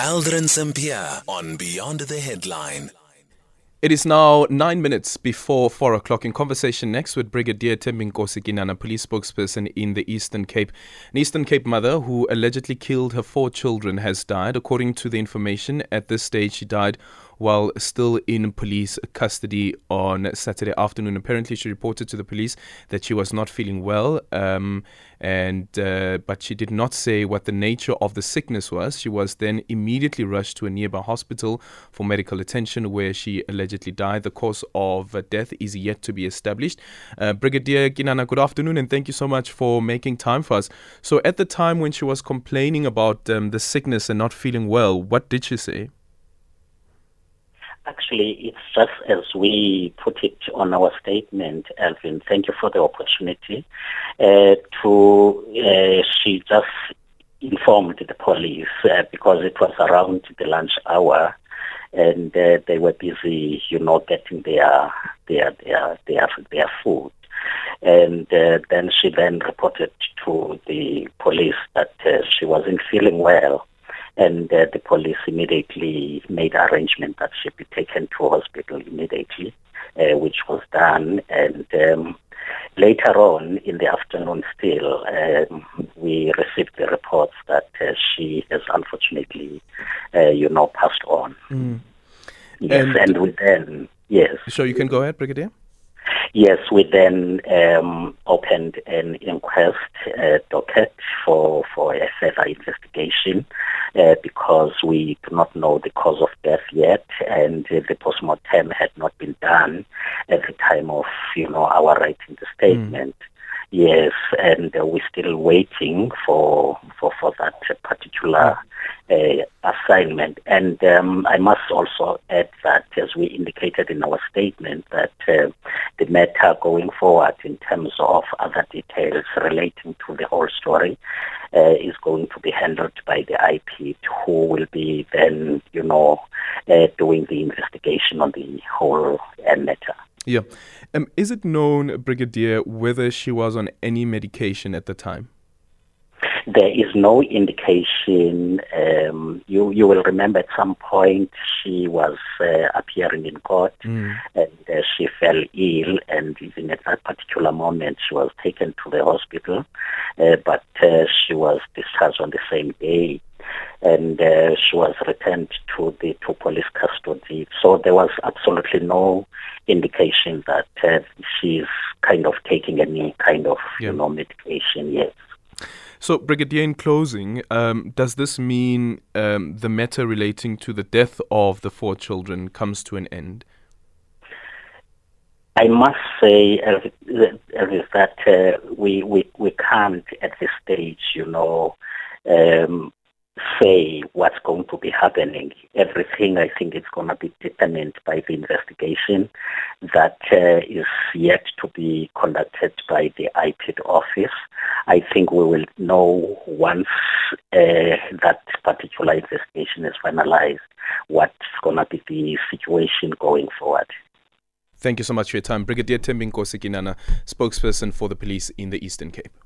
Aldrin Sampear on Beyond the Headline. It is now nine minutes before four o'clock. In conversation next with Brigadier Thembinkosi Kinana, police spokesperson in the Eastern Cape. An Eastern Cape mother who allegedly killed her four children has died. According to the information, at this stage, she died while still in police custody on Saturday afternoon. Apparently, she reported to the police that she was not feeling well, um, and uh, but she did not say what the nature of the sickness was. She was then immediately rushed to a nearby hospital for medical attention, where she allegedly died. The cause of death is yet to be established. Uh, Brigadier Kinana, good afternoon, and thank you so much for making time for us. So, at the time when she was complaining about um, the sickness and not feeling well, what did she say? Actually, it's just as we put it on our statement, Alvin. Thank you for the opportunity. Uh, to uh, she just informed the police uh, because it was around the lunch hour, and uh, they were busy, you know, getting their their their their their food. And uh, then she then reported to the police that uh, she wasn't feeling well and uh, the police immediately made arrangement that she be taken to hospital immediately, uh, which was done. And um, later on in the afternoon, still um, we received the reports that uh, she has unfortunately, uh, you know, passed on. Mm. Yes, and, and we then yes. So you can go ahead, Brigadier. Yes, we then um, opened an inquest uh, docket for, for a further investigation uh, because we do not know the cause of death yet, and uh, the postmortem had not been done at the time of you know our writing the statement. Mm. Yes, and uh, we're still waiting for for for that particular uh, assignment. And um, I must also add that, as we indicated in our statement, that uh, the matter going forward in terms of other details relating to the whole story uh, is going to be handled by the IP, who will be then, you know, uh, doing the investigation on the whole uh, matter. Yeah. Um, is it known, Brigadier, whether she was on any medication at the time? There is no indication. Um, you you will remember at some point she was uh, appearing in court mm. and uh, she fell ill, and even at that particular moment she was taken to the hospital, uh, but uh, she was discharged on the same day and uh, she was returned to the to police custody. So there was absolutely no indication that uh, she's kind of taking any kind of yeah. you know medication yet. So, Brigadier, in closing, um, does this mean um, the matter relating to the death of the four children comes to an end? I must say, Elvis, that uh, we, we, we can't at this stage, you know, um, say what's going to be happening. Everything, I think, is going to be determined by the investigation that uh, is yet to be conducted by the IPID office. I think we will know once uh, that particular investigation is finalized what's going to be the situation going forward. Thank you so much for your time. Brigadier Thembinkosi Kinana, spokesperson for the police in the Eastern Cape.